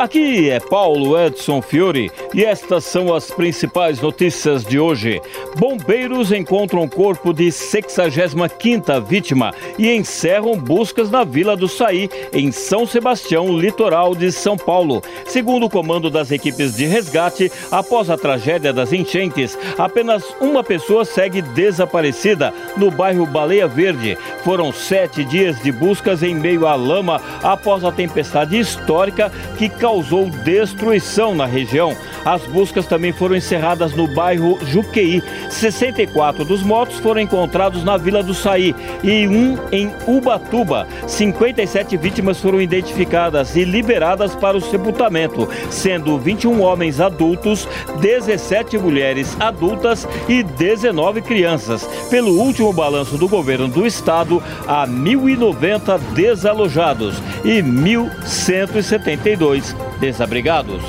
Aqui é Paulo Edson Fiore e estas são as principais notícias de hoje. Bombeiros encontram corpo de 65ª vítima e encerram buscas na Vila do Saí, em São Sebastião, litoral de São Paulo. Segundo o comando das equipes de resgate, após a tragédia das enchentes, apenas uma pessoa segue desaparecida no bairro Baleia Verde. Foram sete dias de buscas em meio à lama após a tempestade histórica que causou causou destruição na região. As buscas também foram encerradas no bairro Juqueí. 64 dos mortos foram encontrados na Vila do Saí e um em Ubatuba. 57 vítimas foram identificadas e liberadas para o sepultamento, sendo 21 homens adultos, 17 mulheres adultas e 19 crianças. Pelo último balanço do governo do estado, há 1.090 desalojados e 1.172 desabrigados.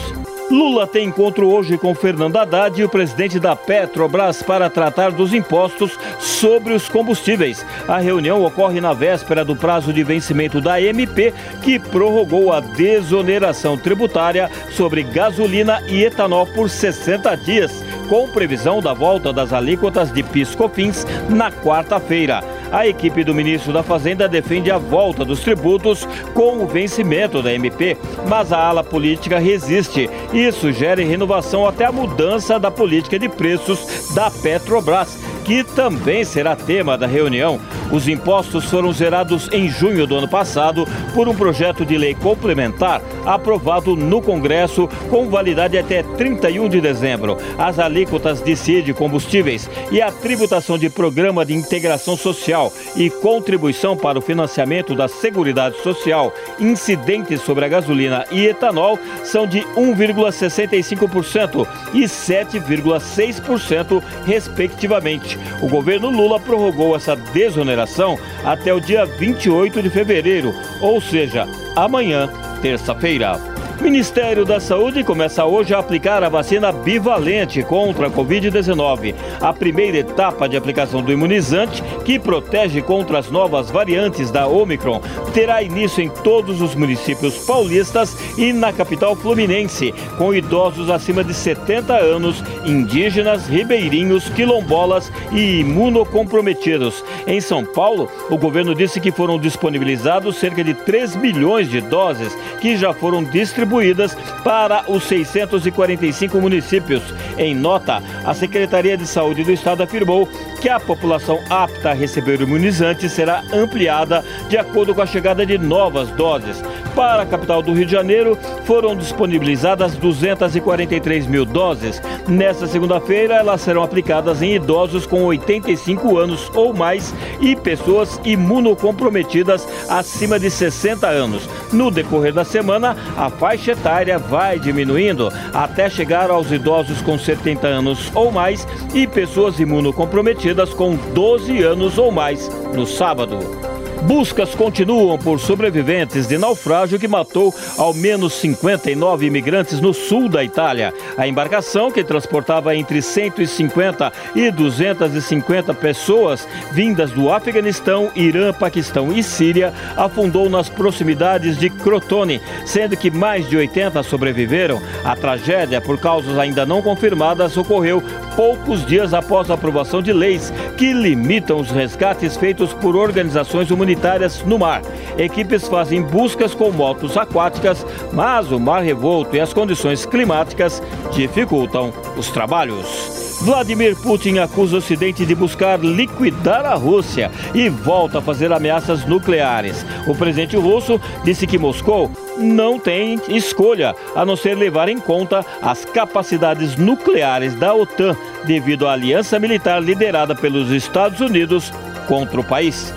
Lula tem encontro hoje com Fernando Haddad e o presidente da Petrobras para tratar dos impostos sobre os combustíveis. A reunião ocorre na véspera do prazo de vencimento da MP, que prorrogou a desoneração tributária sobre gasolina e etanol por 60 dias, com previsão da volta das alíquotas de PIS/COFINS na quarta-feira. A equipe do ministro da Fazenda defende a volta dos tributos com o vencimento da MP, mas a ala política resiste. E sugere renovação até a mudança da política de preços da Petrobras que também será tema da reunião. Os impostos foram zerados em junho do ano passado por um projeto de lei complementar aprovado no Congresso com validade até 31 de dezembro. As alíquotas de CID combustíveis e a tributação de programa de integração social e contribuição para o financiamento da Seguridade Social incidentes sobre a gasolina e etanol são de 1,65% e 7,6%, respectivamente. O governo Lula prorrogou essa desoneração até o dia 28 de fevereiro, ou seja, amanhã, terça-feira. Ministério da Saúde começa hoje a aplicar a vacina bivalente contra a Covid-19. A primeira etapa de aplicação do imunizante, que protege contra as novas variantes da Omicron, terá início em todos os municípios paulistas e na capital fluminense, com idosos acima de 70 anos, indígenas, ribeirinhos, quilombolas e imunocomprometidos. Em São Paulo, o governo disse que foram disponibilizados cerca de 3 milhões de doses que já foram distribuídas distribuídas para os 645 municípios. Em nota, a Secretaria de Saúde do Estado afirmou que a população apta a receber o imunizante será ampliada de acordo com a chegada de novas doses. Para a capital do Rio de Janeiro, foram disponibilizadas 243 mil doses. Nesta segunda-feira, elas serão aplicadas em idosos com 85 anos ou mais e pessoas imunocomprometidas acima de 60 anos. No decorrer da semana, a faixa etária vai diminuindo até chegar aos idosos com 70 anos ou mais e pessoas imunocomprometidas com 12 anos ou mais no sábado. Buscas continuam por sobreviventes de naufrágio que matou ao menos 59 imigrantes no sul da Itália. A embarcação, que transportava entre 150 e 250 pessoas vindas do Afeganistão, Irã, Paquistão e Síria, afundou nas proximidades de Crotone, sendo que mais de 80 sobreviveram. A tragédia, por causas ainda não confirmadas, ocorreu poucos dias após a aprovação de leis que limitam os resgates feitos por organizações humanitárias comunitárias no mar. Equipes fazem buscas com motos aquáticas, mas o mar revolto e as condições climáticas dificultam os trabalhos. Vladimir Putin acusa o Ocidente de buscar liquidar a Rússia e volta a fazer ameaças nucleares. O presidente russo disse que Moscou não tem escolha a não ser levar em conta as capacidades nucleares da OTAN devido à aliança militar liderada pelos Estados Unidos contra o país.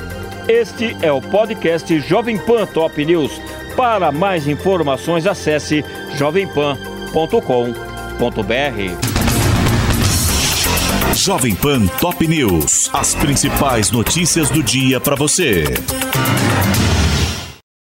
Este é o podcast Jovem Pan Top News. Para mais informações, acesse jovempan.com.br. Jovem Pan Top News. As principais notícias do dia para você.